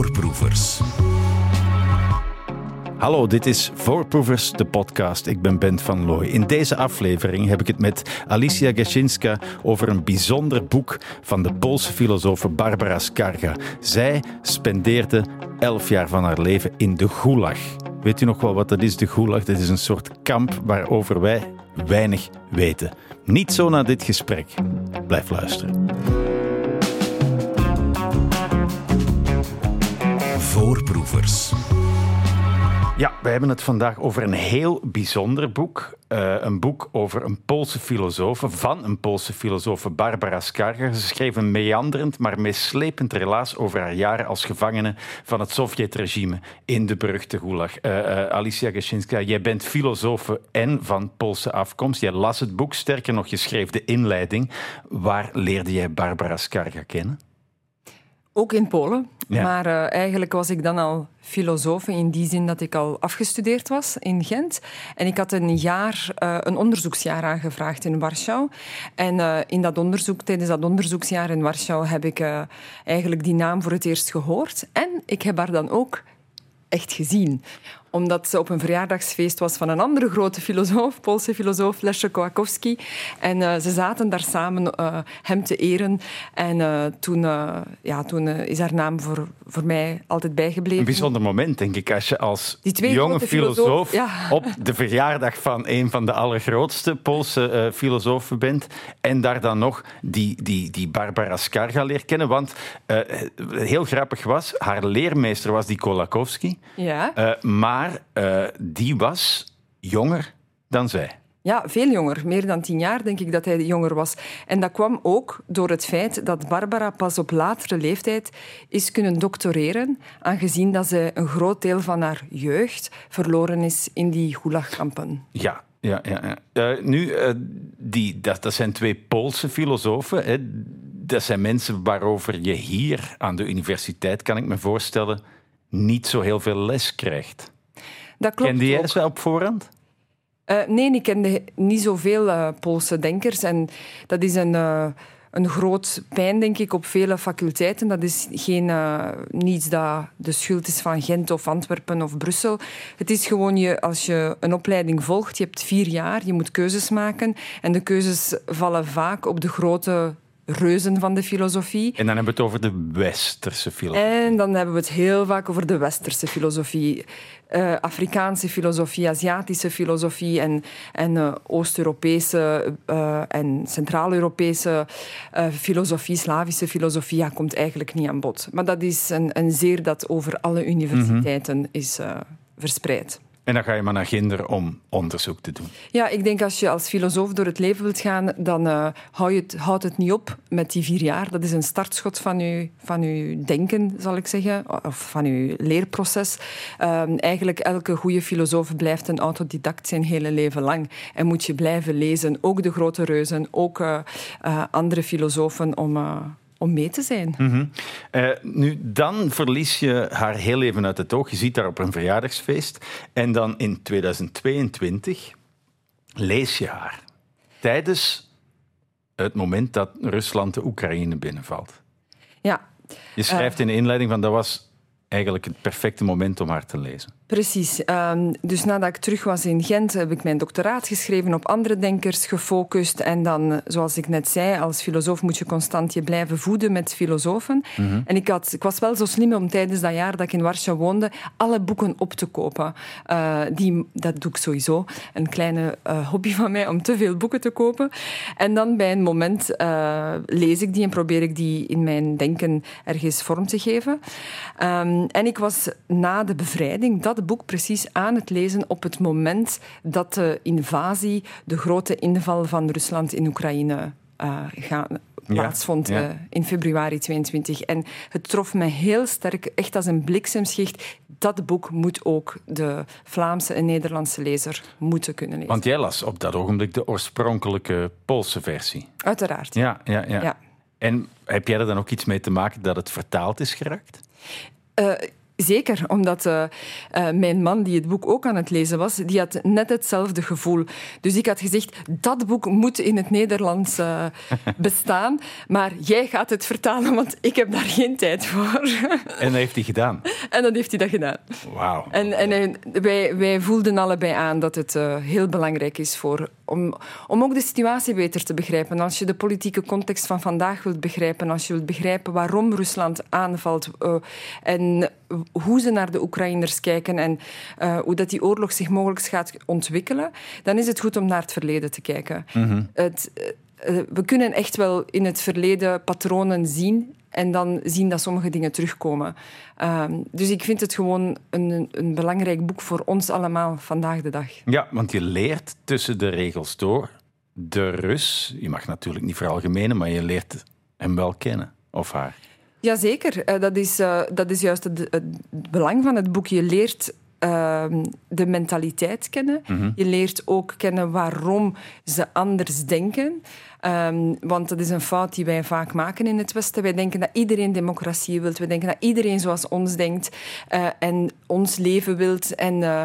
Voorproevers. Hallo, dit is Voorproevers, de podcast. Ik ben Bent van Looy. In deze aflevering heb ik het met Alicia Geszinska over een bijzonder boek van de Poolse filosoof Barbara Skarga. Zij spendeerde elf jaar van haar leven in de Gulag. Weet u nog wel wat dat is, de Gulag? Dat is een soort kamp waarover wij weinig weten. Niet zo na dit gesprek. Blijf luisteren. Voorproevers. Ja, we hebben het vandaag over een heel bijzonder boek. Uh, een boek over een Poolse filosoof, van een Poolse filosoof, Barbara Skarga. Ze schreef een meanderend, maar meeslepend relaas over haar jaren als gevangene van het Sovjetregime in de beruchte Gulag. Uh, uh, Alicia Geszinska, jij bent filosoof en van Poolse afkomst. Jij las het boek, sterker nog, je schreef de inleiding. Waar leerde jij Barbara Skarga kennen? Ook in Polen. Ja. Maar uh, eigenlijk was ik dan al filosoof in die zin dat ik al afgestudeerd was in Gent. En ik had een jaar, uh, een onderzoeksjaar aangevraagd in Warschau. En uh, in dat onderzoek, tijdens dat onderzoeksjaar in Warschau heb ik eigenlijk die naam voor het eerst gehoord. En ik heb haar dan ook echt gezien omdat ze op een verjaardagsfeest was van een andere grote filosoof, Poolse filosoof, Leszek Kołakowski. En uh, ze zaten daar samen uh, hem te eren. En uh, toen, ja, toen is haar naam voor, voor mij altijd bijgebleven. Een bijzonder moment, denk ik, als je als jonge filosoof, filosoof ja. op de verjaardag van een van de allergrootste Poolse filosofen bent. En daar dan nog die, die, die Barbara Skarga leert kennen. Want heel grappig was, haar leermeester was die Kolakowski. Ja. maar maar uh, die was jonger dan zij. Ja, veel jonger. Meer dan tien jaar denk ik dat hij jonger was. En dat kwam ook door het feit dat Barbara pas op latere leeftijd is kunnen doctoreren, aangezien dat ze een groot deel van haar jeugd verloren is in die gulagkampen. Ja, ja, ja. ja. Uh, nu, uh, die, dat, dat zijn twee Poolse filosofen. Hè. Dat zijn mensen waarover je hier aan de universiteit, kan ik me voorstellen, niet zo heel veel les krijgt. Dat klopt Kende jij ze op voorhand? Uh, nee, ik kende niet zoveel uh, Poolse denkers. En dat is een, uh, een groot pijn, denk ik, op vele faculteiten. Dat is geen, niets dat de schuld is van Gent of Antwerpen of Brussel. Het is gewoon, je, als je een opleiding volgt, je hebt vier jaar, je moet keuzes maken. En de keuzes vallen vaak op de grote reuzen van de filosofie. En dan hebben we het over de westerse filosofie. En dan hebben we het heel vaak over de westerse filosofie. Uh, Afrikaanse filosofie, Aziatische filosofie en, en uh, Oost-Europese uh, en Centraal-Europese filosofie, Slavische filosofie, ja, komt eigenlijk niet aan bod. Maar dat is een, een zeer dat over alle universiteiten mm -hmm. is verspreid. En dan ga je maar naar Ginder om onderzoek te doen. Ja, ik denk als je als filosoof door het leven wilt gaan, dan uh, je het, houdt het niet op met die vier jaar. Dat is een startschot van je, van uw denken, zal ik zeggen, of van je leerproces. Uh, eigenlijk elke goede filosoof blijft een autodidact zijn hele leven lang. En moet je blijven lezen, ook de grote reuzen, ook uh, andere filosofen, om om mee te zijn. Mm -hmm. uh, nu, dan verlies je haar heel even uit het oog. Je ziet haar op een verjaardagsfeest. En dan in 2022 lees je haar. Tijdens het moment dat Rusland de Oekraïne binnenvalt. Ja. Je schrijft uh, in de inleiding van dat was eigenlijk het perfecte moment om haar te lezen. Precies. Um, dus nadat ik terug was in Gent, heb ik mijn doctoraat geschreven, op andere denkers gefocust. En dan, zoals ik net zei, als filosoof moet je constant je blijven voeden met filosofen. Mm -hmm. En ik, had, ik was wel zo slim om tijdens dat jaar dat ik in Warschau woonde, alle boeken op te kopen. Uh, die, dat doe ik sowieso. Een kleine uh, hobby van mij om te veel boeken te kopen. En dan bij een moment uh, lees ik die en probeer ik die in mijn denken ergens vorm te geven. Um, en ik was na de bevrijding, dat boek precies aan het lezen op het moment dat de invasie, de grote inval van Rusland in Oekraïne uh, gaan, plaatsvond ja, ja. Uh, in februari 22. En het trof me heel sterk, echt als een bliksemschicht. Dat boek moet ook de Vlaamse en Nederlandse lezer moeten kunnen lezen. Want jij las op dat ogenblik de oorspronkelijke Poolse versie. Uiteraard. Ja, ja, ja. En heb jij er dan ook iets mee te maken dat het vertaald is geraakt? Uh, Zeker, omdat uh, uh, mijn man, die het boek ook aan het lezen was, die had net hetzelfde gevoel. Dus ik had gezegd, dat boek moet in het Nederlands uh, bestaan, maar jij gaat het vertalen, want ik heb daar geen tijd voor. En dat heeft hij gedaan? En dan heeft hij dat gedaan. Wauw. En, en wij, wij voelden allebei aan dat het heel belangrijk is voor, om, om ook de situatie beter te begrijpen. Als je de politieke context van vandaag wilt begrijpen, als je wilt begrijpen waarom Rusland aanvalt en hoe ze naar de Oekraïners kijken en uh, hoe dat die oorlog zich mogelijk gaat ontwikkelen, dan is het goed om naar het verleden te kijken. Mhm. het, uh, we kunnen echt wel in het verleden patronen zien en dan zien dat sommige dingen terugkomen. Uh, dus ik vind het gewoon een, een belangrijk boek voor ons allemaal vandaag de dag. Ja, want je leert tussen de regels door de Rus. Je mag natuurlijk niet veralgemenen, maar je leert hem wel kennen, of haar. Jazeker, uh, dat, is, uh, dat is juist het, het, belang van het boek. Je leert uh, de mentaliteit kennen. Mhm. Je leert ook kennen waarom ze anders denken. Um, want dat is een fout die wij vaak maken in het Westen. Wij denken dat iedereen democratie wil. We denken dat iedereen zoals ons denkt uh, en ons leven wilt. En, uh,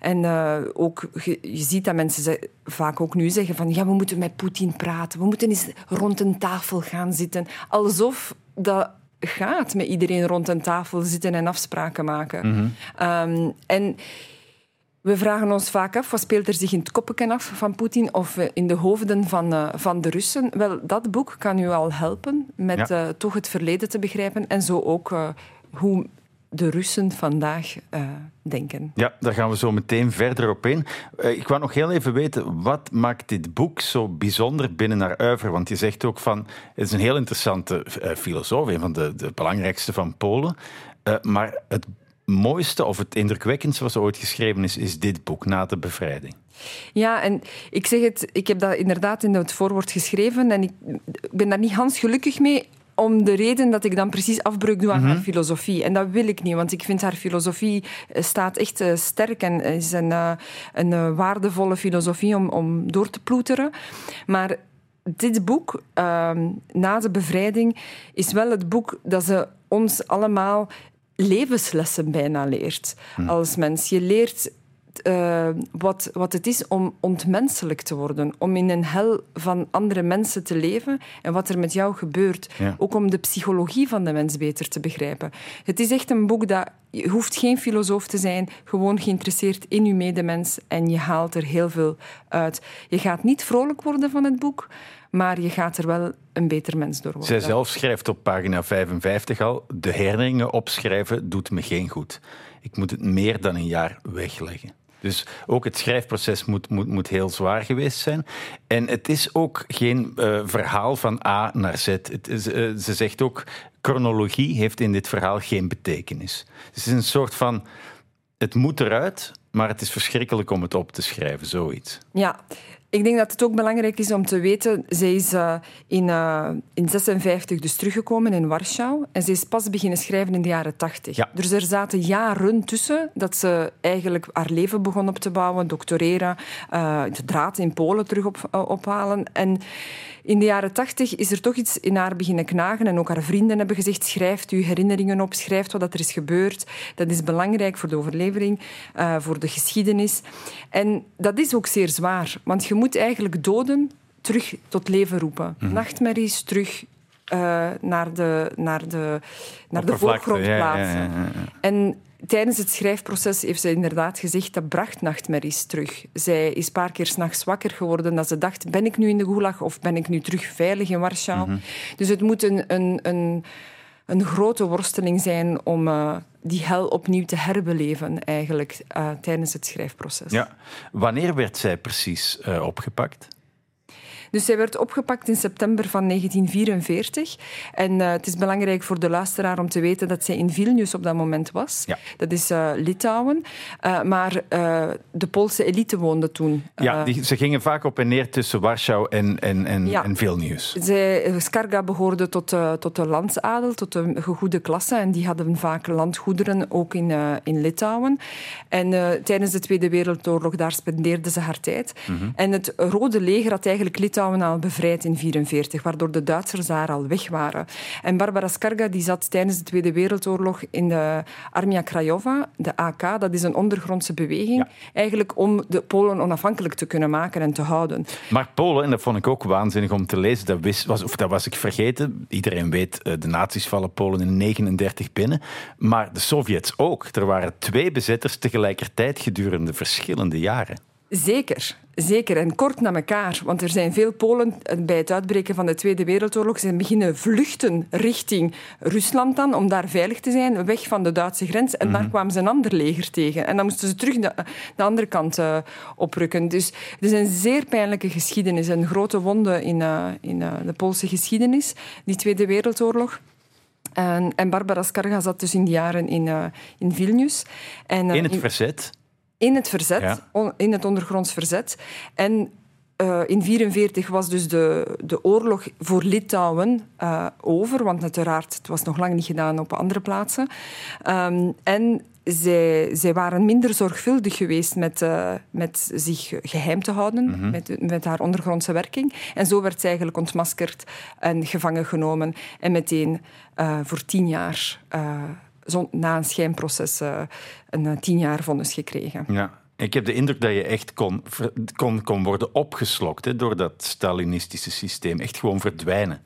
en uh, ook, je, je, ziet dat mensen ze, vaak ook nu zeggen van ja, we moeten met Poetin praten. We moeten eens rond een tafel gaan zitten. Alsof dat gaat met iedereen rond een tafel zitten en afspraken maken. Mm -hmm. um, en we vragen ons vaak af, wat speelt er zich in het koppeken af van Poetin of in de hoofden van, uh, van de Russen? Wel, dat boek kan u al helpen met ja. uh, toch het verleden te begrijpen en zo ook uh, hoe de Russen vandaag denken. Ja, daar gaan we zo meteen verder op in. ik wou nog heel even weten, wat maakt dit boek zo bijzonder binnen naar Uiver? Want je zegt ook van, het is een heel interessante filosoof, een van de, de belangrijkste van Polen. maar het mooiste of het indrukwekkendste wat ooit geschreven is, is dit boek, Na de Bevrijding. Ja, en ik zeg het, ik heb dat inderdaad in het voorwoord geschreven en ik ben daar niet Hans gelukkig mee om de reden dat ik dan precies afbreuk doe aan Mhm. haar filosofie. En dat wil ik niet, want ik vind haar filosofie staat echt uh, sterk en is een, uh, een uh, waardevolle filosofie om, om door te ploeteren. Maar dit boek, Na de Bevrijding, is wel het boek dat ze ons allemaal levenslessen bijna leert Hm. als mens. Je leert uh, wat, wat het is om ontmenselijk te worden, om in een hel van andere mensen te leven en wat er met jou gebeurt. Ja. Ook om de psychologie van de mens beter te begrijpen. Het is echt een boek dat je hoeft geen filosoof te zijn, gewoon geïnteresseerd in je medemens en je haalt er heel veel uit. Je gaat niet vrolijk worden van het boek, maar je gaat er wel een beter mens door worden. Zij zelf schrijft op pagina 55 al: De herinneringen opschrijven doet me geen goed. Ik moet het meer dan een jaar wegleggen. Dus ook het schrijfproces moet, moet, moet heel zwaar geweest zijn. En het is ook geen uh, verhaal van A naar Z. Het is, uh, ze zegt ook, chronologie heeft in dit verhaal geen betekenis. Het is een soort van, het moet eruit, maar het is verschrikkelijk om het op te schrijven, zoiets. Ja, ik denk dat het ook belangrijk is om te weten, zij is uh, in 1956 uh, dus teruggekomen in Warschau en ze is pas beginnen schrijven in de jaren 80. Ja. Dus er zaten jaren tussen dat ze eigenlijk haar leven begon op te bouwen, doctoreren, uh, de draad in Polen terug op, ophalen. En in de jaren 80 is er toch iets in haar beginnen knagen en ook haar vrienden hebben gezegd, schrijf uw herinneringen op, schrijf wat er is gebeurd. Dat is belangrijk voor de overlevering, voor de geschiedenis. En dat is ook zeer zwaar, want je moet eigenlijk doden terug tot leven roepen. Mhm. Nachtmerries terug uh, naar de, naar de, naar de voorgrond plaatsen. Ja, ja, en tijdens het schrijfproces heeft ze inderdaad gezegd dat bracht nachtmerries terug. Zij is een paar keer s'nachts wakker geworden dat ze dacht, ben ik nu in de gulag of ben ik nu terug veilig in Warschau? Mhm. Mm -hmm. Dus het moet een, een, een, een grote worsteling zijn om uh, die hel opnieuw te herbeleven eigenlijk uh, tijdens het schrijfproces. Ja. Wanneer werd zij precies uh, opgepakt? Dus zij werd opgepakt in september van 1944. En uh, het is belangrijk voor de luisteraar om te weten dat zij in Vilnius op dat moment was. Ja. Dat is uh, Litouwen. Uh, maar de Poolse elite woonde toen. ja, die, ze gingen vaak op en neer tussen Warschau en, en, en, ja. en Vilnius. Zij, Skarga behoorde tot, tot de landsadel, tot de gegoede klasse. En die hadden vaak landgoederen, ook in, in Litouwen. En tijdens de Tweede Wereldoorlog, daar spendeerden ze haar tijd. Mhm. En het Rode Leger had eigenlijk Litouwen Litouwen al bevrijd in 1944, waardoor de Duitsers daar al weg waren. En Barbara Skarga die zat tijdens de Tweede Wereldoorlog in de Armia Krajova, de AK. Dat is een ondergrondse beweging, eigenlijk om de Polen onafhankelijk te kunnen maken en te houden. Maar Polen, en dat vond ik ook waanzinnig om te lezen, dat, wist, was, of dat was ik vergeten. Iedereen weet, eh, de nazi's vallen Polen in 39 binnen. Maar de Sovjets ook. Er waren twee bezetters tegelijkertijd gedurende verschillende jaren. Zeker, zeker. En kort na elkaar. Want er zijn veel Polen eh, bij het uitbreken van de Tweede Wereldoorlog zijn beginnen vluchten richting Rusland dan, om daar veilig te zijn, weg van de Duitse grens. En mm daar kwamen ze een ander leger tegen. En dan moesten ze terug de, de andere kant uh, oprukken. Dus het is een zeer pijnlijke geschiedenis. Een grote wonde in, uh, in de Poolse geschiedenis, die Tweede Wereldoorlog. En, en Barbara Skarga zat dus in die jaren in, in Vilnius. En, in het verzet? In het verzet, in het ondergronds verzet. En uh, in 1944 was dus de, de oorlog voor Litouwen uh, over, want uiteraard, het was nog lang niet gedaan op andere plaatsen. Um, en zij, zij waren minder zorgvuldig geweest met, uh, met zich geheim te houden, mm -hmm. met, met haar ondergrondse werking. En zo werd zij eigenlijk ontmaskerd en gevangen genomen en meteen voor tien jaar na een schijnproces uh, een eh, tien jaar vonnis gekregen. Ja. Ik heb de indruk dat je echt kon, kon, kon worden opgeslokt hè, door dat Stalinistische systeem. Echt gewoon verdwijnen.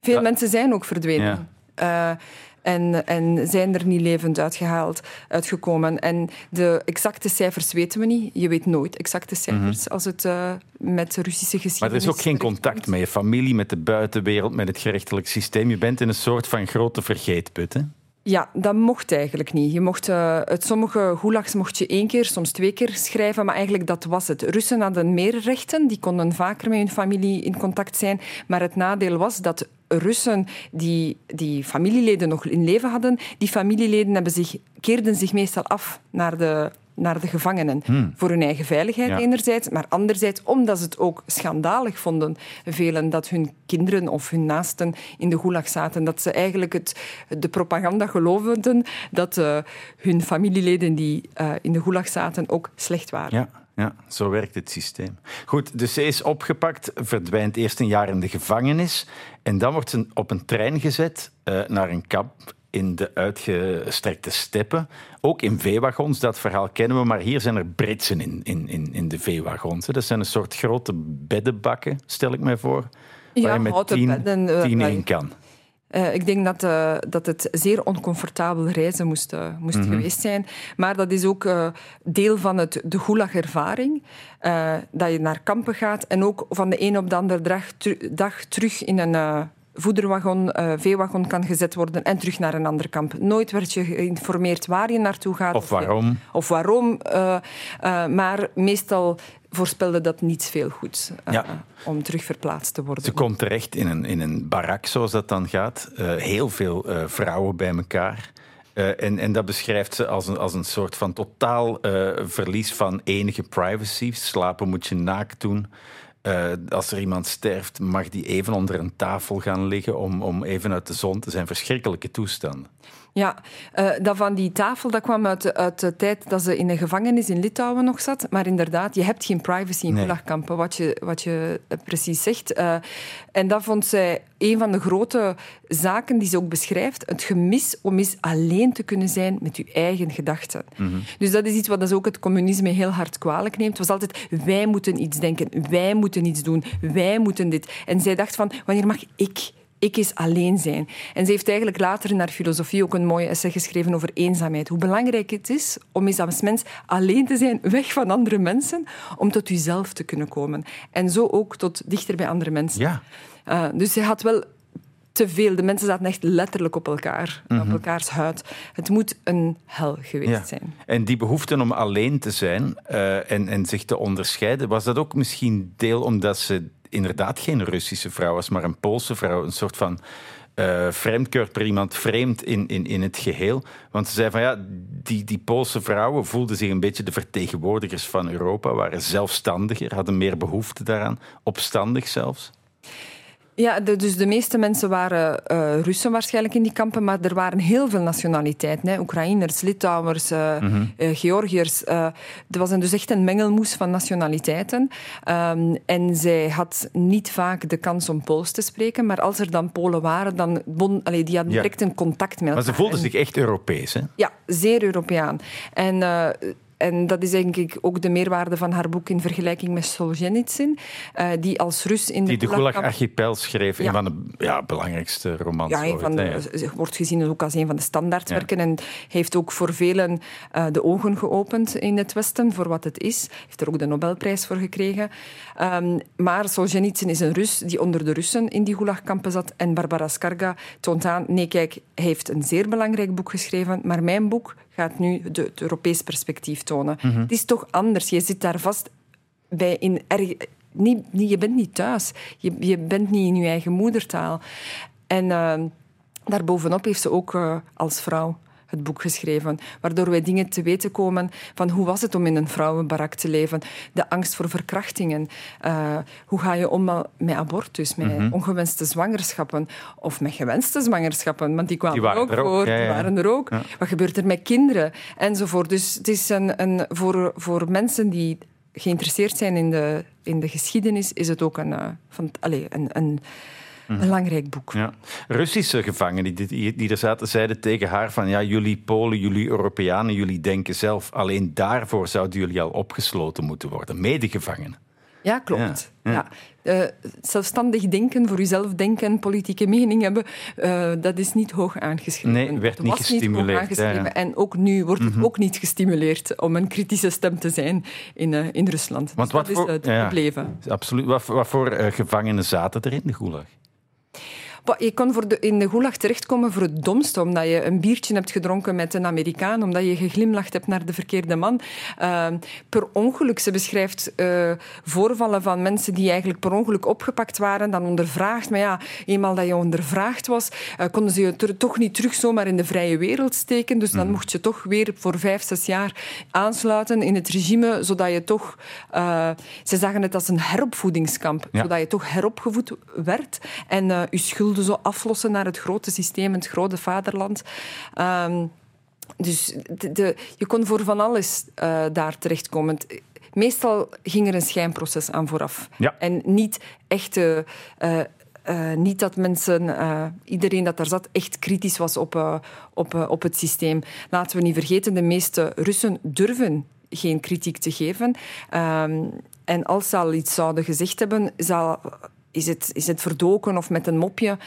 Veel mensen zijn ook verdwenen. Ja. Uh, en, en, zijn er niet levend uitgehaald, uitgekomen. En de exacte cijfers weten we niet. Je weet nooit exacte cijfers mm -hmm. als het uh, met de Russische geschiedenis... Maar er is ook geen contact met je familie, met de buitenwereld, met het gerechtelijk systeem. Je bent in een soort van grote vergeetput, hè? Ja, dat mocht eigenlijk niet. Je mocht, uh, uit sommige gulags mocht je één keer, soms twee keer schrijven, maar eigenlijk dat was het. Russen hadden meer rechten, die konden vaker met hun familie in contact zijn. Maar het nadeel was dat Russen die, die familieleden nog in leven hadden, die familieleden hebben zich, keerden zich meestal af naar de naar de gevangenen. Hmm. Voor hun eigen veiligheid enerzijds, maar anderzijds omdat ze het ook schandalig vonden, velen, dat hun kinderen of hun naasten in de gulag zaten. Dat ze eigenlijk het, de propaganda geloofden dat uh, hun familieleden die uh, in de gulag zaten ook slecht waren. Ja. Ja, zo werkt het systeem. Goed, de C is opgepakt, verdwijnt eerst een jaar in de gevangenis en dan wordt ze op een trein gezet uh, naar een kamp in de uitgestrekte steppen. Ook in veewagons, dat verhaal kennen we, maar hier zijn er britsen in, in, in, in de veewagons. Dat zijn een soort grote beddenbakken, stel ik mij voor, ja, waar je met tien, bedden, uh, tien in kan. Uh, ik denk dat, uh, dat het zeer oncomfortabel reizen moest, uh, moest mm -hmm. geweest zijn. Maar dat is ook deel van het, de Gulag-ervaring. dat je naar kampen gaat en ook van de een op de andere dag, dag terug in een voederwagon, uh, veewagon kan gezet worden en terug naar een ander kamp. Nooit werd je geïnformeerd waar je naartoe gaat. Of waarom. of waarom. Uh, uh, maar meestal voorspelde dat niets veel goed ja. om terug verplaatst te worden. Ze komt terecht in een, in een barak, zoals dat dan gaat. heel veel vrouwen bij elkaar. Uh, en, en, dat beschrijft ze als een, als een soort van totaal uh, verlies van enige privacy. Slapen moet je naakt doen. Uh, als er iemand sterft, mag die even onder een tafel gaan liggen om, om even uit de zon te zijn. Verschrikkelijke toestanden. Ja, uh, dat van die tafel dat kwam uit, uit de tijd dat ze in een gevangenis in Litouwen nog zat. Maar inderdaad, je hebt geen privacy in nee. wat je, wat je precies zegt. Uh, en dat vond zij een van de grote zaken die ze ook beschrijft. Het gemis om eens alleen te kunnen zijn met je eigen gedachten. Mm -hmm. Dus dat is iets wat dus ook het communisme heel hard kwalijk neemt. Het was altijd, wij moeten iets denken, wij moeten iets doen, wij moeten dit. En zij dacht van, wanneer mag ik ik is alleen zijn. En ze heeft eigenlijk later in haar filosofie ook een mooie essay geschreven over eenzaamheid. Hoe belangrijk het is om eens als mens alleen te zijn, weg van andere mensen, om tot jezelf te kunnen komen. En zo ook tot dichter bij andere mensen. Ja. Uh, dus ze had wel te veel. De mensen zaten echt letterlijk op elkaar, mm -hmm. op elkaars huid. Het moet een hel geweest ja. zijn. En die behoefte om alleen te zijn uh, en, en zich te onderscheiden, was dat ook misschien deel omdat ze inderdaad geen Russische vrouw was, maar een Poolse vrouw. Een soort van uh, vreemdkeurt per iemand vreemd in, in, in het geheel. Want ze zei van ja, die, die Poolse vrouwen voelden zich een beetje de vertegenwoordigers van Europa, waren zelfstandiger, hadden meer behoefte daaraan, opstandig zelfs. Ja, de, dus de meeste mensen waren uh, Russen waarschijnlijk in die kampen, maar er waren heel veel nationaliteiten. Hè. Oekraïners, Litouwers, uh, mm Georgiërs. er was een, dus echt een mengelmoes van nationaliteiten. Um, en zij had niet vaak de kans om Pools te spreken, maar als er dan Polen waren, dan bon, allee, die hadden direct een contact met elkaar. Maar ze voelden zich echt Europees, hè? Ja, zeer Europeaan. En en dat is denk ik ook de meerwaarde van haar boek in vergelijking met Solzhenitsyn, uh, die als Rus in de... Die de Gulag-archipel schreef, ja. een van de ja, belangrijkste romans. Ja, van de, wordt gezien ook als een van de standaardwerken en heeft ook voor velen uh, de ogen geopend in het Westen voor wat het is. Heeft er ook de Nobelprijs voor gekregen. Um, maar Solzhenitsyn is een Rus die onder de Russen in die Gulagkampen zat en Barbara Skarga toont aan, nee kijk, hij heeft een zeer belangrijk boek geschreven, maar mijn boek gaat nu de, het Europees perspectief tonen. Mhm. Het is toch anders. Je zit daar vast bij in erg, niet, niet, je bent niet thuis. Je, je bent niet in je eigen moedertaal. En uh, daarbovenop heeft ze ook uh, als vrouw het boek geschreven, waardoor wij dingen te weten komen van hoe was het om in een vrouwenbarak te leven, de angst voor verkrachtingen, uh, hoe ga je om met abortus, met mm -hmm. ongewenste zwangerschappen of met gewenste zwangerschappen, want die kwamen die ook, er ook voor, ja, ja. die waren er ook. Ja. Wat gebeurt er met kinderen enzovoort. Dus het is een, een, voor, voor mensen die geïnteresseerd zijn in de, in de geschiedenis, is het ook een, uh, van, allez, een, een belangrijk boek. Ja. Russische gevangenen die, die, er zaten, zeiden tegen haar van ja, jullie Polen, jullie Europeanen, jullie denken zelf. Alleen daarvoor zouden jullie al opgesloten moeten worden. Medegevangenen. Ja, klopt. Ja, ja. Uh, zelfstandig denken, voor jezelf denken, politieke mening hebben, uh, dat is niet hoog aangeschreven. Nee, werd niet gestimuleerd. Niet aangeschreven. Ja, en ook nu wordt het mm -hmm. ook niet gestimuleerd om een kritische stem te zijn in, uh, in Rusland. Want dus wat dat voor, is het gebleven. Absoluut. Wat, wat voor gevangenen zaten er in de Gulag? Je kon voor de, in de gulag terechtkomen voor het domste, omdat je een biertje hebt gedronken met een Amerikaan, omdat je geglimlacht hebt naar de verkeerde man. Uh, per ongeluk, ze beschrijft uh, voorvallen van mensen die eigenlijk per ongeluk opgepakt waren, dan ondervraagd. Maar ja, eenmaal dat je ondervraagd was, uh, konden ze je ter, toch niet terug zomaar in de vrije wereld steken. Dus dan mm. mocht je toch weer voor vijf, zes jaar aansluiten in het regime, zodat je toch... Uh, ze zagen het als een heropvoedingskamp, ja. zodat je toch heropgevoed werd en je schulden zo aflossen naar het grote systeem, het grote vaderland. Um, dus de, de, je kon voor van alles uh, daar terechtkomen. Meestal ging er een schijnproces aan vooraf. Ja. En niet echte. Uh, uh, niet dat mensen, uh, iedereen dat daar zat, echt kritisch was op, uh, op, op het systeem. Laten we niet vergeten, de meeste Russen durven geen kritiek te geven. Um, en als ze al iets zouden gezegd hebben, zal is het, is het verdoken of met een mopje.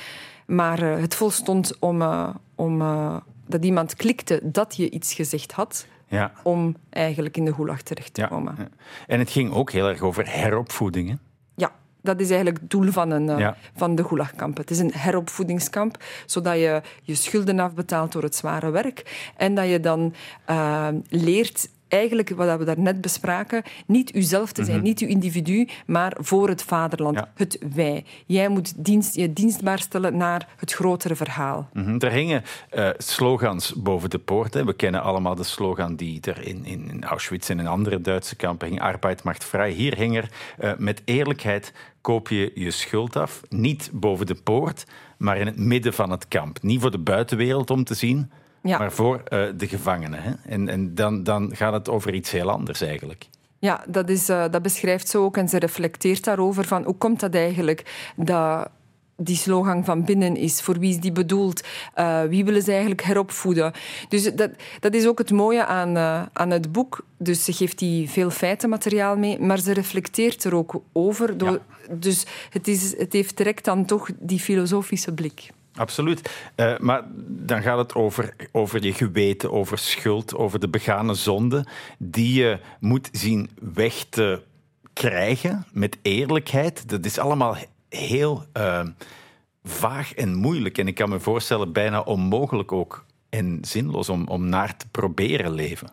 Maar uh, het volstond om, uh, om uh, dat iemand klikte dat je iets gezegd had. Ja. Om eigenlijk in de gulag terecht te komen. Ja. En het ging ook heel erg over heropvoeding. Hè? Ja, dat is eigenlijk het doel van, een, ja. van de gulagkamp. Het is een heropvoedingskamp, zodat je je schulden afbetaalt door het zware werk. En dat je dan leert eigenlijk, wat we daarnet bespraken, niet uzelf te zijn, mm -hmm. niet uw individu, maar voor het vaderland, ja. het wij. Jij moet dienst, je dienstbaar stellen naar het grotere verhaal. Mm -hmm. Er hingen uh, slogans boven de poort. Hè. We kennen allemaal de slogan die er in, in, in Auschwitz en in andere Duitse kampen hing. Arbeid macht vrij. Hier hing er uh, met eerlijkheid koop je je schuld af. Niet boven de poort, maar in het midden van het kamp. Niet voor de buitenwereld om te zien, ja. maar voor uh, de gevangenen. Hè? En, en dan, dan gaat het over iets heel anders eigenlijk. Ja, dat, is, uh, dat beschrijft ze ook en ze reflecteert daarover van hoe komt dat eigenlijk dat die slogan van binnen is. Voor wie is die bedoeld? Uh, wie willen ze eigenlijk heropvoeden? Dus dat, dat is ook het mooie aan, uh, aan het boek. Dus ze geeft die veel feitenmateriaal mee, maar ze reflecteert er ook over. Door, ja. Dus het, is, het heeft direct dan toch die filosofische blik. Absoluut. Uh, maar dan gaat het over, over je geweten, over schuld, over de begane zonde, die je moet zien weg te krijgen met eerlijkheid. Dat is allemaal heel uh, vaag en moeilijk. En ik kan me voorstellen, bijna onmogelijk ook en zinloos om, om naar te proberen leven.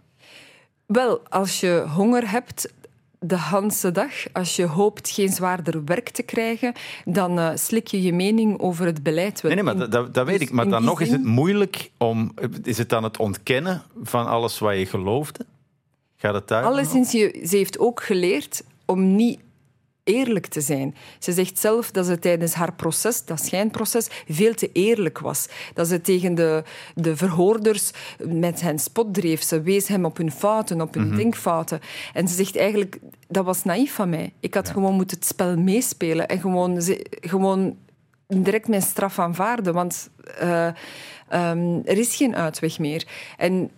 Wel, als je honger hebt, de hele dag, als je hoopt geen zwaarder werk te krijgen, dan uh, slik je je mening over het beleid. Nee, nee maar dat, dat, dat weet dus ik. Maar dan nog zin... is het moeilijk om... Is het dan het ontkennen van alles wat je geloofde? Gaat het daar? Alleszins, je, ze heeft ook geleerd om niet eerlijk te zijn. Ze zegt zelf dat ze tijdens haar proces, dat schijnproces, veel te eerlijk was. Dat ze tegen de, de verhoorders met hen spot dreef. Ze wees hem op hun fouten, op hun mm denkfouten. En ze zegt eigenlijk, dat was naïef van mij. Ik had gewoon moeten het spel meespelen en gewoon, gewoon direct mijn straf aanvaarden. Want uh, um, er is geen uitweg meer. En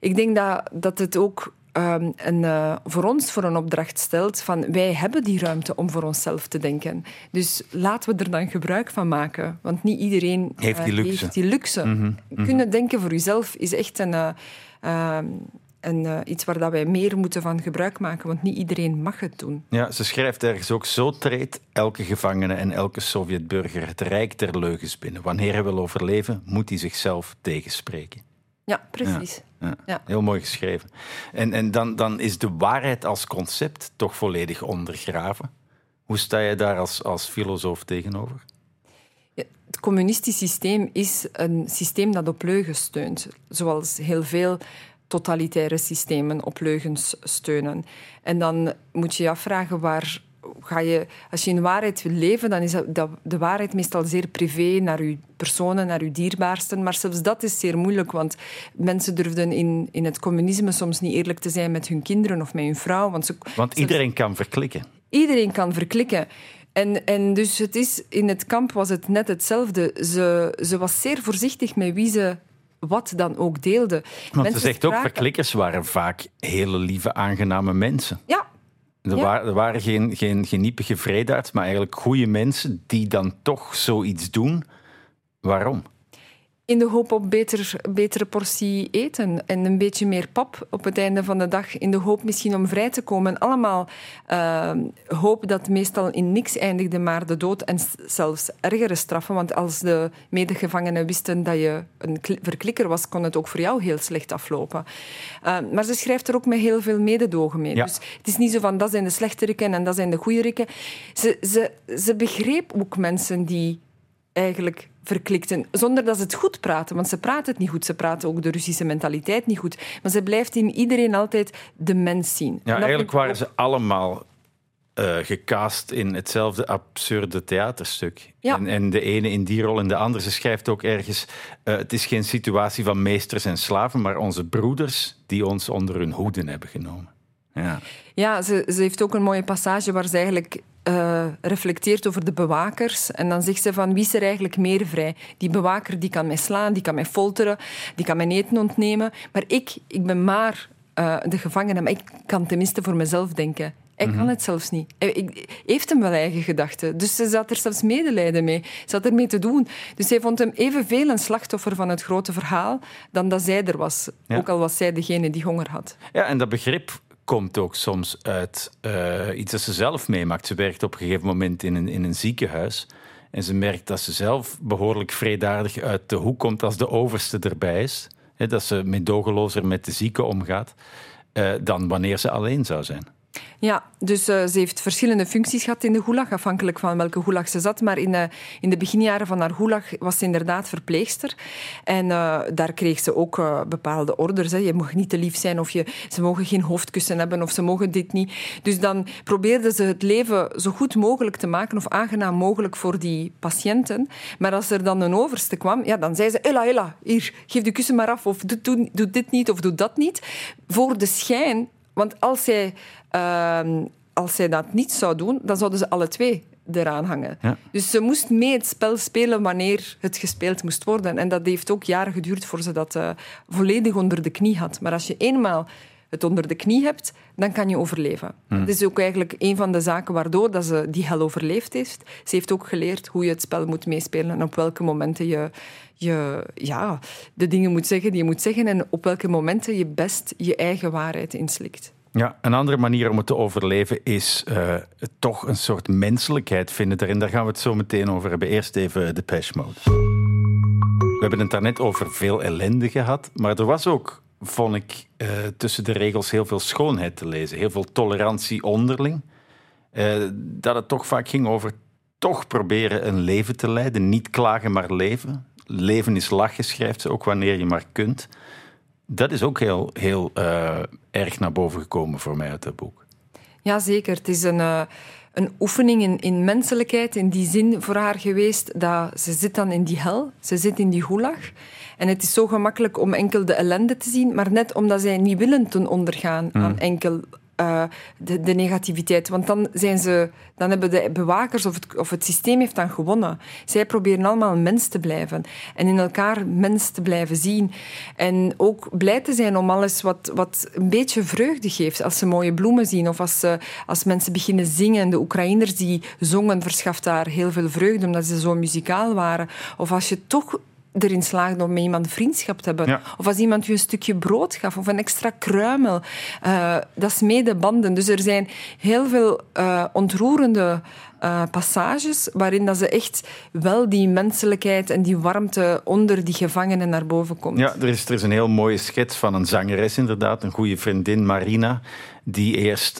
ik denk dat, dat het ook um, een, uh, voor ons voor een opdracht stelt van wij hebben die ruimte om voor onszelf te denken. Dus laten we er dan gebruik van maken. Want niet iedereen heeft die uh, luxe. Heeft die luxe. Mm -hmm. Kunnen denken voor jezelf is echt een... Uh, en uh, iets waar dat wij meer moeten van gebruik maken, want niet iedereen mag het doen. Ja, ze schrijft ergens ook: zo treedt elke gevangene en elke Sovjetburger het rijk der leugens binnen. Wanneer hij wil overleven, moet hij zichzelf tegenspreken. Ja, precies. Ja, ja. Heel mooi geschreven. En, en dan, dan is de waarheid als concept toch volledig ondergraven. Hoe sta je daar als, als filosoof tegenover? Het communistisch systeem is een systeem dat op leugens steunt. Zoals heel veel totalitaire systemen op leugens steunen. En dan moet je je afvragen waar ga je, als je in waarheid wil leven, dan is dat, de waarheid meestal zeer privé naar je personen, naar je dierbaarsten. Maar zelfs dat is zeer moeilijk, want mensen durfden in, in het communisme soms niet eerlijk te zijn met hun kinderen of met hun vrouw. Want, ze, want iedereen kan verklikken. Iedereen kan verklikken. En, en dus het is, in het kamp was het net hetzelfde. Ze, ze was zeer voorzichtig met wie ze wat dan ook deelde. Want mensen ze zegt ook, verklikkers waren vaak hele lieve, aangename mensen. Ja. Er, ja. waren, er waren geen, geen, geen niepige vredaards, maar eigenlijk goede mensen die dan toch zoiets doen. Waarom? In de hoop op beter, betere portie eten en een beetje meer pap op het einde van de dag. In de hoop misschien om vrij te komen. Allemaal uh, hoop dat meestal in niks eindigde, maar de dood en zelfs ergere straffen. Want als de medegevangenen wisten dat je een verklikker was, kon het ook voor jou heel slecht aflopen. Uh, maar ze schrijft er ook met heel veel mededogen mee. Ja. Dus het is niet zo van dat zijn de slechteriken en dat zijn de goeieriken. Ze, ze, ze begreep ook mensen die eigenlijk verklikten, zonder dat ze het goed praten. Want ze praten het niet goed. Ze praten ook de Russische mentaliteit niet goed. Maar ze blijft in iedereen altijd de mens zien. Ja, eigenlijk waren ze allemaal uh, gecast in hetzelfde absurde theaterstuk. Ja. En, en, de ene in die rol en de andere. Ze schrijft ook ergens... Uh, het is geen situatie van meesters en slaven, maar onze broeders die ons onder hun hoeden hebben genomen. Ja, ja ze, ze heeft ook een mooie passage waar ze eigenlijk uh, reflecteert over de bewakers. En dan zegt ze van wie is er eigenlijk meer vrij? Die bewaker die kan mij slaan, die kan mij folteren, die kan mijn eten ontnemen. Maar ik, ik ben maar uh, de gevangene, maar ik kan tenminste voor mezelf denken. Hij kan het zelfs niet. Hij heeft hem wel eigen gedachten. Dus ze zat er zelfs medelijden mee. Ze had ermee te doen. Dus zij vond hem evenveel een slachtoffer van het grote verhaal dan dat zij er was. Ja. Ook al was zij degene die honger had. Ja, en dat begrip komt ook soms uit uh, iets dat ze zelf meemaakt. Ze werkt op een gegeven moment in een, in een ziekenhuis. En ze merkt dat ze zelf behoorlijk vredaardig uit de hoek komt als de overste erbij is. Dat ze meedogenlozer met de zieke omgaat uh, dan wanneer ze alleen zou zijn. Ja, dus uh, ze heeft verschillende functies gehad in de gulag, afhankelijk van welke gulag ze zat. Maar in de, in de beginjaren van haar gulag was ze inderdaad verpleegster. En uh, daar kreeg ze ook bepaalde orders. Hè. Je mag niet te lief zijn of je, ze mogen geen hoofdkussen hebben of ze mogen dit niet. Dus dan probeerden ze het leven zo goed mogelijk te maken of aangenaam mogelijk voor die patiënten. Maar als er dan een overste kwam, ja, dan zei ze, Ella, Ella, hier, geef de kussen maar af of doe, doe, doe dit niet of doe dat niet. Voor de schijn want als zij, uh, als zij dat niet zou doen, dan zouden ze alle twee eraan hangen. Ja. Dus ze moest mee het spel spelen wanneer het gespeeld moest worden. En dat heeft ook jaren geduurd voor ze dat uh, volledig onder de knie had. Maar als je eenmaal het onder de knie hebt, dan kan je overleven. Hmm. Dat is ook eigenlijk een van de zaken waardoor dat ze die hel overleefd heeft. Ze heeft ook geleerd hoe je het spel moet meespelen en op welke momenten je, je ja, de dingen moet zeggen die je moet zeggen en op welke momenten je best je eigen waarheid inslikt. Ja, een andere manier om het te overleven is uh, toch een soort menselijkheid vinden erin. Daar gaan we het zo meteen over hebben. Eerst even de Pesh Mode. We hebben het daarnet over veel ellende gehad, maar er was ook, vond ik, uh, tussen de regels heel veel schoonheid te lezen. Heel veel tolerantie onderling. Uh, dat het toch vaak ging over toch proberen een leven te leiden. Niet klagen, maar leven. Leven is lachen, schrijft ze, ook wanneer je maar kunt. Dat is ook heel, heel uh, erg naar boven gekomen voor mij uit dat boek. Jazeker, het is een, uh, een oefening in, in, menselijkheid in die zin voor haar geweest dat ze zit dan in die hel, ze zit in die gulag. En het is zo gemakkelijk om enkel de ellende te zien, maar net omdat zij niet willen ten ondergaan aan mm. enkel uh, de, de, negativiteit. Want dan, zijn ze, dan hebben de bewakers of het, of het systeem heeft dan gewonnen. Zij proberen allemaal mens te blijven en in elkaar mens te blijven zien. En ook blij te zijn om alles wat, wat een beetje vreugde geeft. Als ze mooie bloemen zien of als, als mensen beginnen zingen. De Oekraïners die zongen verschaft daar heel veel vreugde omdat ze zo muzikaal waren. Of als je toch erin slaagde om met iemand vriendschap te hebben. Of als iemand je een stukje brood gaf of een extra kruimel. Uh, dat is mede banden. Dus er zijn heel veel uh, ontroerende uh, passages waarin dat ze echt wel die menselijkheid en die warmte onder die gevangenen naar boven komt. Ja, er is, er is een heel mooie schets van een zangeres inderdaad, een goede vriendin, Marina, die eerst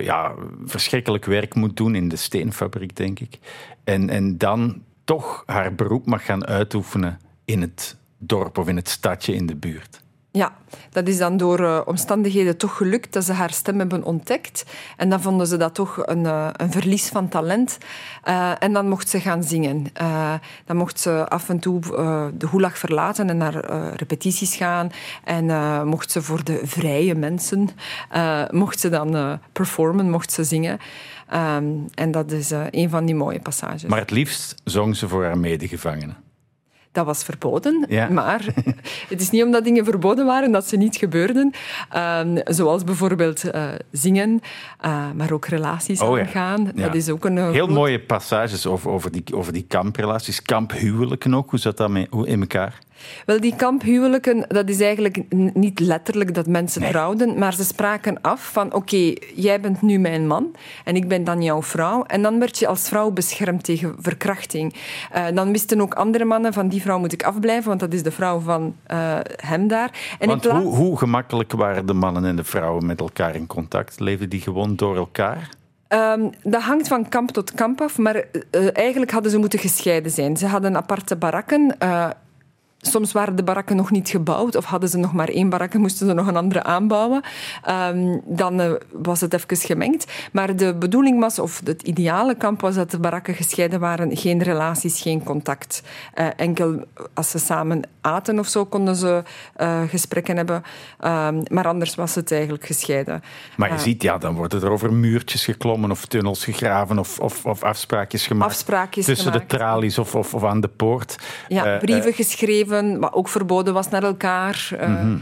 ja, verschrikkelijk werk moet doen in de steenfabriek, denk ik. En, en dan toch haar beroep mag gaan uitoefenen in het dorp of in het stadje in de buurt. Ja, dat is dan door uh, omstandigheden toch gelukt dat ze haar stem hebben ontdekt. En dan vonden ze dat toch een, uh, een verlies van talent. Uh, en dan mocht ze gaan zingen. dan mocht ze af en toe de Gulag verlaten en naar repetities gaan. En mocht ze voor de vrije mensen, mocht ze dan performen, mocht ze zingen. Um, en dat is een van die mooie passages. Maar het liefst zong ze voor haar medegevangenen dat was verboden. Maar het is niet omdat dingen verboden waren dat ze niet gebeurden. Uh, zoals bijvoorbeeld uh, zingen, uh, maar ook relaties oh, aangaan. Ja. Dat is ook een... Heel mooie passages over, over, die, over die kamprelaties. Kamphuwelijken ook. Hoe zat dat mee, in elkaar? Wel, die kamphuwelijken, dat is eigenlijk niet letterlijk dat mensen trouwden, maar ze spraken af van oké, jij bent nu mijn man en ik ben dan jouw vrouw. En dan werd je als vrouw beschermd tegen verkrachting. Uh, dan wisten ook andere mannen van die vrouw moet ik afblijven, want dat is de vrouw van uh, hem daar. En want plaats... hoe, hoe gemakkelijk waren de mannen en de vrouwen met elkaar in contact? Leefden die gewoon door elkaar? Um, dat hangt van kamp tot kamp af, maar uh, eigenlijk hadden ze moeten gescheiden zijn. Ze hadden aparte barakken. Uh, Soms waren de barakken nog niet gebouwd of hadden ze nog maar één barak en moesten ze nog een andere aanbouwen. Um, dan uh, was het even gemengd. Maar de bedoeling was, of het ideale kamp was dat de barakken gescheiden waren. Geen relaties, geen contact. Uh, enkel als ze samen aten of zo konden ze uh, gesprekken hebben. Um, maar anders was het eigenlijk gescheiden. Maar je ziet, ja, dan worden er over muurtjes geklommen of tunnels gegraven of, of, of afspraakjes gemaakt. Afspraakjes tussen gemaakt. de tralies of, of, of aan de poort. Ja, brieven geschreven wat ook verboden was naar elkaar. Uh,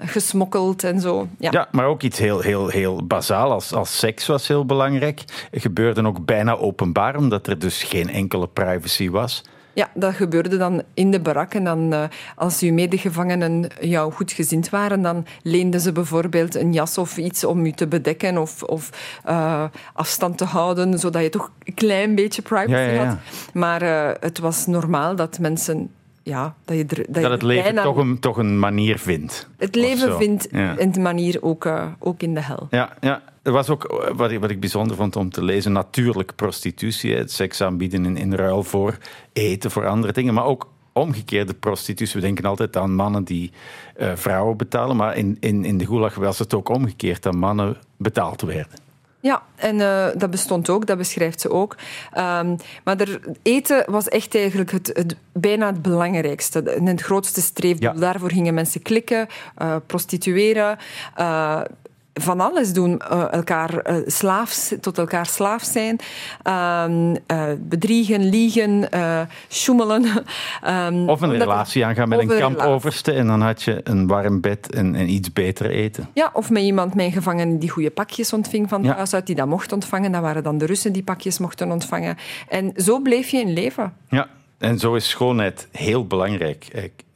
Gesmokkeld en zo. Ja. ja, maar ook iets heel, heel, heel bazaal als, als seks was heel belangrijk. Het gebeurde ook bijna openbaar, omdat er dus geen enkele privacy was. Ja, dat gebeurde dan in de barak. En dan, uh, als uw medegevangenen jou goed gezind waren, dan leenden ze bijvoorbeeld een jas of iets om u te bedekken of, of uh, afstand te houden, zodat je toch een klein beetje privacy ja, ja, ja. had. Maar uh, het was normaal dat mensen ja, dat, je er, dat, dat het leven toch, een, toch een manier vindt. Het leven vindt een manier ook, uh, ook in de hel. Ja, ja. Er was ook, eh, wat ik, wat ik bijzonder vond om te lezen, natuurlijk prostitutie. Het seks aanbieden in, in ruil voor eten, voor andere dingen. Maar ook omgekeerde prostitutie. We denken altijd aan mannen die uh, vrouwen betalen. Maar in, in, in de Gulag was het ook omgekeerd, dat mannen betaald werden. Ja, en uh, dat bestond ook, dat beschrijft ze ook. Um, maar er, eten was echt eigenlijk het, het, bijna het belangrijkste. Het grootste streefdoel. Ja. Daarvoor gingen mensen klikken, uh, prostitueren, uh, van alles doen. Uh, elkaar uh, slaaf, tot elkaar slaaf zijn. Uh, bedriegen, liegen, schoemelen. Um, of een relatie aangaan met een, een kampoverste en dan had je een warm bed en, en, iets beter eten. Ja, of met iemand, mijn gevangene, die goede pakjes ontving van thuis uit, die dat mocht ontvangen. Dat waren dan de Russen die pakjes mochten ontvangen. En zo bleef je in leven. Ja, en zo is schoonheid heel belangrijk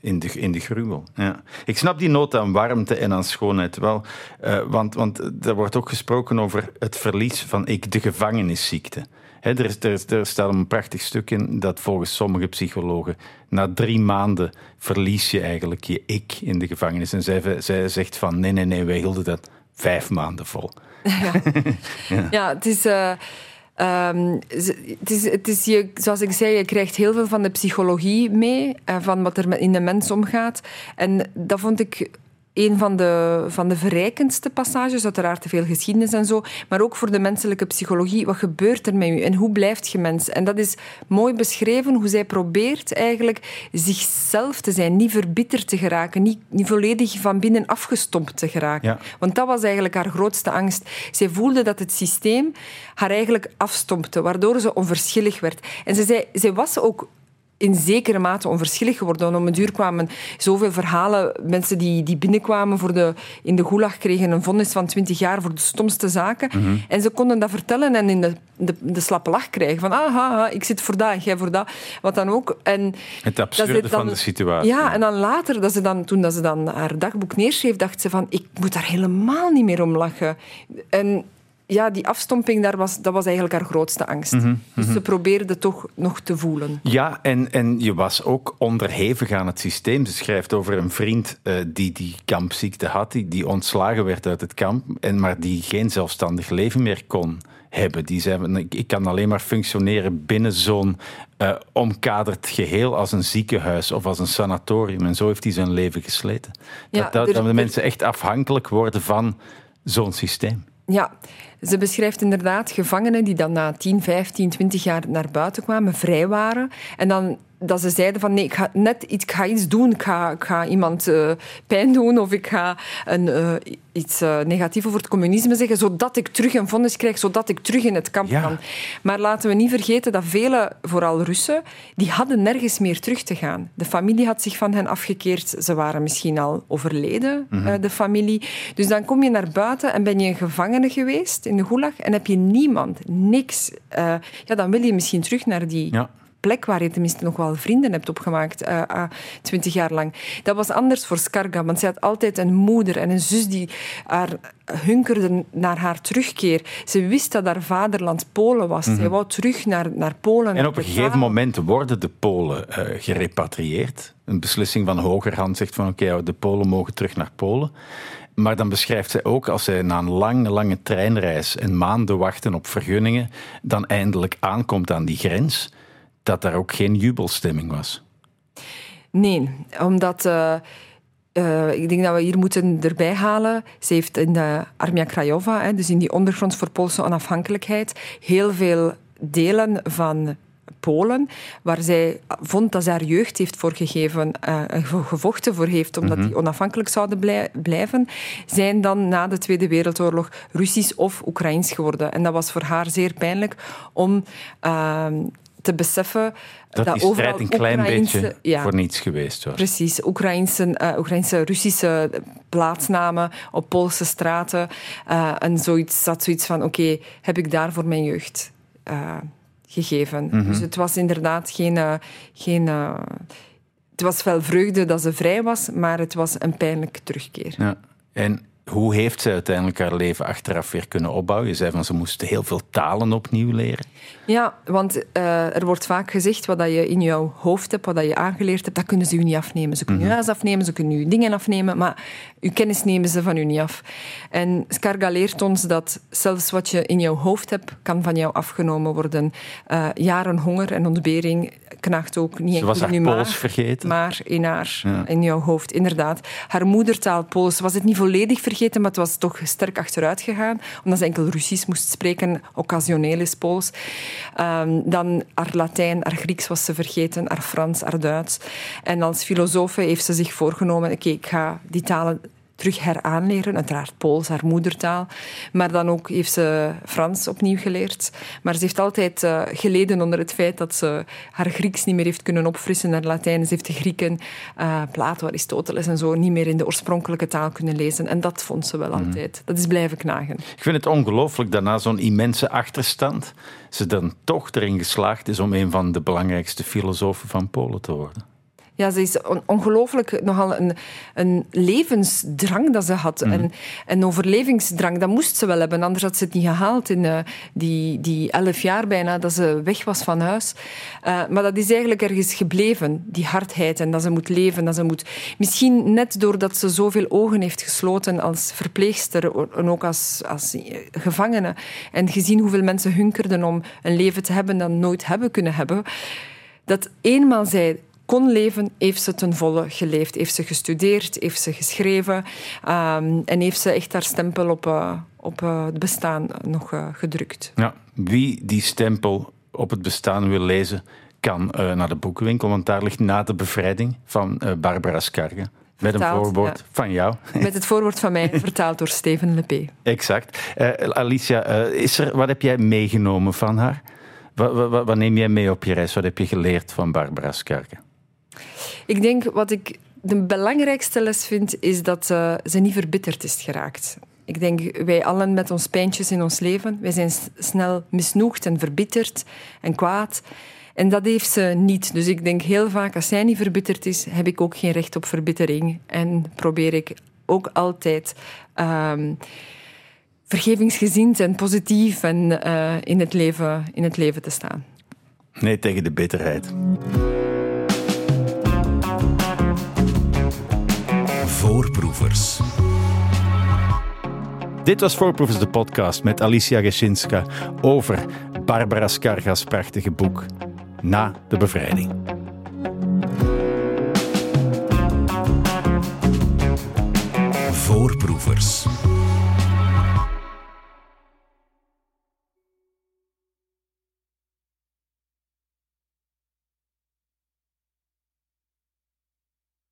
in de, in de gruwel. Ja. Ik snap die nood aan warmte en aan schoonheid wel. Uh, want, want er wordt ook gesproken over het verlies van ik, de gevangenisziekte. He, er, er, er staat een prachtig stuk in dat volgens sommige psychologen na drie maanden verlies je eigenlijk je ik in de gevangenis. En zij, zij zegt van nee, nee, nee, wij hielden dat vijf maanden vol. Ja, ja. ja het is... Uh Um, het is, zoals ik zei, je krijgt heel veel van de psychologie mee, uh, van wat er in de mens omgaat. En dat vond ik een van de, van de verrijkendste passages. Uiteraard te veel geschiedenis en zo. Maar ook voor de menselijke psychologie. Wat gebeurt er met u en hoe blijft je mens? En dat is mooi beschreven hoe zij probeert eigenlijk zichzelf te zijn. Niet verbitterd te geraken. Niet, niet volledig van binnen afgestompt te geraken. Want dat was eigenlijk haar grootste angst. Zij voelde dat het systeem haar eigenlijk afstompte. Waardoor ze onverschillig werd. En ze zei, zij was ook in zekere mate onverschillig geworden. Om een duur kwamen zoveel verhalen. Mensen die, die binnenkwamen voor de, in de gulag kregen een vonnis van 20 jaar voor de stomste zaken. Mhm. En ze konden dat vertellen en in de, de, de slappe lach krijgen. Van, ah, ik zit voor dat jij voor dat. Wat dan ook. En het absurde dan, van de situatie. Ja, en dan later, dat ze dan, toen dat ze dan haar dagboek neerschreef, dacht ze van, ik moet daar helemaal niet meer om lachen. En ja, die afstomping, daar was, dat was eigenlijk haar grootste angst. Mhm, dus mhm. ze probeerde toch nog te voelen. Ja, en, en je was ook onderhevig aan het systeem. Ze schrijft over een vriend uh, die die kampziekte had, die, die ontslagen werd uit het kamp, en maar die geen zelfstandig leven meer kon hebben. Die zei, ik kan alleen maar functioneren binnen zo'n uh, omkaderd geheel als een ziekenhuis of als een sanatorium. En zo heeft hij zijn leven gesleten. Ja, dat, dat, dat de mensen echt afhankelijk worden van zo'n systeem. Ja, ze beschrijft inderdaad gevangenen die dan na 10, 15, 20 jaar naar buiten kwamen, vrij waren. En dan dat ze zeiden van nee, ik ga net iets, ik ga iets doen. Ik ga, ik ga iemand uh, pijn doen of ik ga een, uh, iets uh, negatiefs over het communisme zeggen, zodat ik terug een vonnis krijg, zodat ik terug in het kamp ja. kan. Maar laten we niet vergeten dat vele, vooral Russen, die hadden nergens meer terug te gaan. De familie had zich van hen afgekeerd. Ze waren misschien al overleden, mm -hmm. de familie. Dus dan kom je naar buiten en ben je een gevangene geweest in de gulag en heb je niemand, niks. ja, dan wil je misschien terug naar die... Ja plek waar je tenminste nog wel vrienden hebt opgemaakt, uh, uh, twintig jaar lang. Dat was anders voor Skarga, want zij had altijd een moeder en een zus die haar hunkerde naar haar terugkeer. Ze wist dat haar vaderland Polen was. Mm Zij wou terug naar, naar Polen. En op een gegeven moment worden de Polen uh, gerepatrieerd. Een beslissing van hogerhand zegt van oké, de Polen mogen terug naar Polen. Maar dan beschrijft zij ook als zij na een lange, lange treinreis en maanden wachten op vergunningen, dan eindelijk aankomt aan die grens dat daar ook geen jubelstemming was. Nee, omdat. Uh, uh, ik denk dat we hier moeten erbij halen. Ze heeft in de Armia Krajova, hè, dus in die ondergrond voor Poolse onafhankelijkheid, heel veel delen van Polen, waar zij vond dat ze haar jeugd heeft voorgegeven, uh, gevochten voor heeft, omdat mhm. die onafhankelijk zouden blij blijven, zijn dan na de Tweede Wereldoorlog Russisch of Oekraïns geworden. En dat was voor haar zeer pijnlijk om uh, te beseffen dat, dat die overal een klein beetje voor niets geweest was. Precies. Oekraïnse, uh, Oekraïnse, Russische plaatsnamen op Poolse straten. Uh, en zoiets, dat zoiets van, oké, heb ik daar voor mijn jeugd uh, gegeven. Mm -hmm. Dus het was inderdaad geen... geen het was wel vreugde dat ze vrij was, maar het was een pijnlijke terugkeer. Ja. En hoe heeft ze uiteindelijk haar leven achteraf weer kunnen opbouwen? Je zei van ze moesten heel veel talen opnieuw leren. Ja, want uh, er wordt vaak gezegd wat je in jouw hoofd hebt, wat je aangeleerd hebt, dat kunnen ze u niet afnemen. Ze kunnen mm -hmm. je huis afnemen, ze kunnen u dingen afnemen, maar uw kennis nemen ze van u niet af. En Skarga leert ons dat zelfs wat je in jouw hoofd hebt, kan van jou afgenomen worden. Uh, jaren honger en ontbering knaagt ook niet enkel in uw maag, vergeten. maar in, haar, ja. in jouw hoofd, inderdaad. Haar moedertaal Pools was het niet volledig vergeten, maar het was toch sterk achteruit gegaan, omdat ze enkel Russisch moest spreken, occasioneel is Pools. Um, dan haar Latijn, haar Grieks was ze vergeten, haar Frans, haar Duits. En als filosoof heeft ze zich voorgenomen, oké, ik ga die talen terug heraanleren. Uiteraard Pools, haar moedertaal. Maar dan ook heeft ze Frans opnieuw geleerd. Maar ze heeft altijd uh, geleden onder het feit dat ze haar Grieks niet meer heeft kunnen opfrissen naar Latijn. Ze heeft de Grieken, uh, Plato, Aristoteles en zo, niet meer in de oorspronkelijke taal kunnen lezen. En dat vond ze wel mm. altijd. Dat is blijven knagen. Ik vind het ongelooflijk dat na zo'n immense achterstand ze dan toch erin geslaagd is om een van de belangrijkste filosofen van Polen te worden. Ja, ze is ongelooflijk nogal een, een levensdrang dat ze had. Mm. En een overlevingsdrang, dat moest ze wel hebben. Anders had ze het niet gehaald in uh, die, die elf jaar bijna dat ze weg was van huis. Uh, maar dat is eigenlijk ergens gebleven, die hardheid. En dat ze moet leven, dat ze moet... Misschien net doordat ze zoveel ogen heeft gesloten als verpleegster en ook als, als gevangene. En gezien hoeveel mensen hunkerden om een leven te hebben dat nooit hebben kunnen hebben. Dat eenmaal zij kon leven, heeft ze ten volle geleefd. Heeft ze gestudeerd, heeft ze geschreven ehm, en heeft ze echt haar stempel op, uh, op uh, het bestaan nog uh, gedrukt. Ja, wie die stempel op het bestaan wil lezen, kan naar de boekenwinkel, want daar ligt na de bevrijding van Barbara Skarge. Met een voorwoord ja. van jou. Met het voorwoord van mij, vertaald door Steven Lepé. Exact. Alicia, is er, wat heb jij meegenomen van haar? Wat, wat, wat, neem jij mee op je reis? Wat heb je geleerd van Barbara Skarke? Ik denk wat ik de belangrijkste les vind, is dat uh, ze niet verbitterd is geraakt. Ik denk, wij allen met ons pijntjes in ons leven, wij zijn snel misnoegd en verbitterd en kwaad. En dat heeft ze niet. Dus ik denk heel vaak, als zij niet verbitterd is, heb ik ook geen recht op verbittering. En probeer ik ook altijd um, vergevingsgezind en positief en, uh, in, het leven, in het leven te staan. Nee tegen de bitterheid. Voorproevers. Dit was Voorproevers, de podcast met Alicia Gesinska over Barbara Skarga's prachtige boek Na de bevrijding. Voorproevers.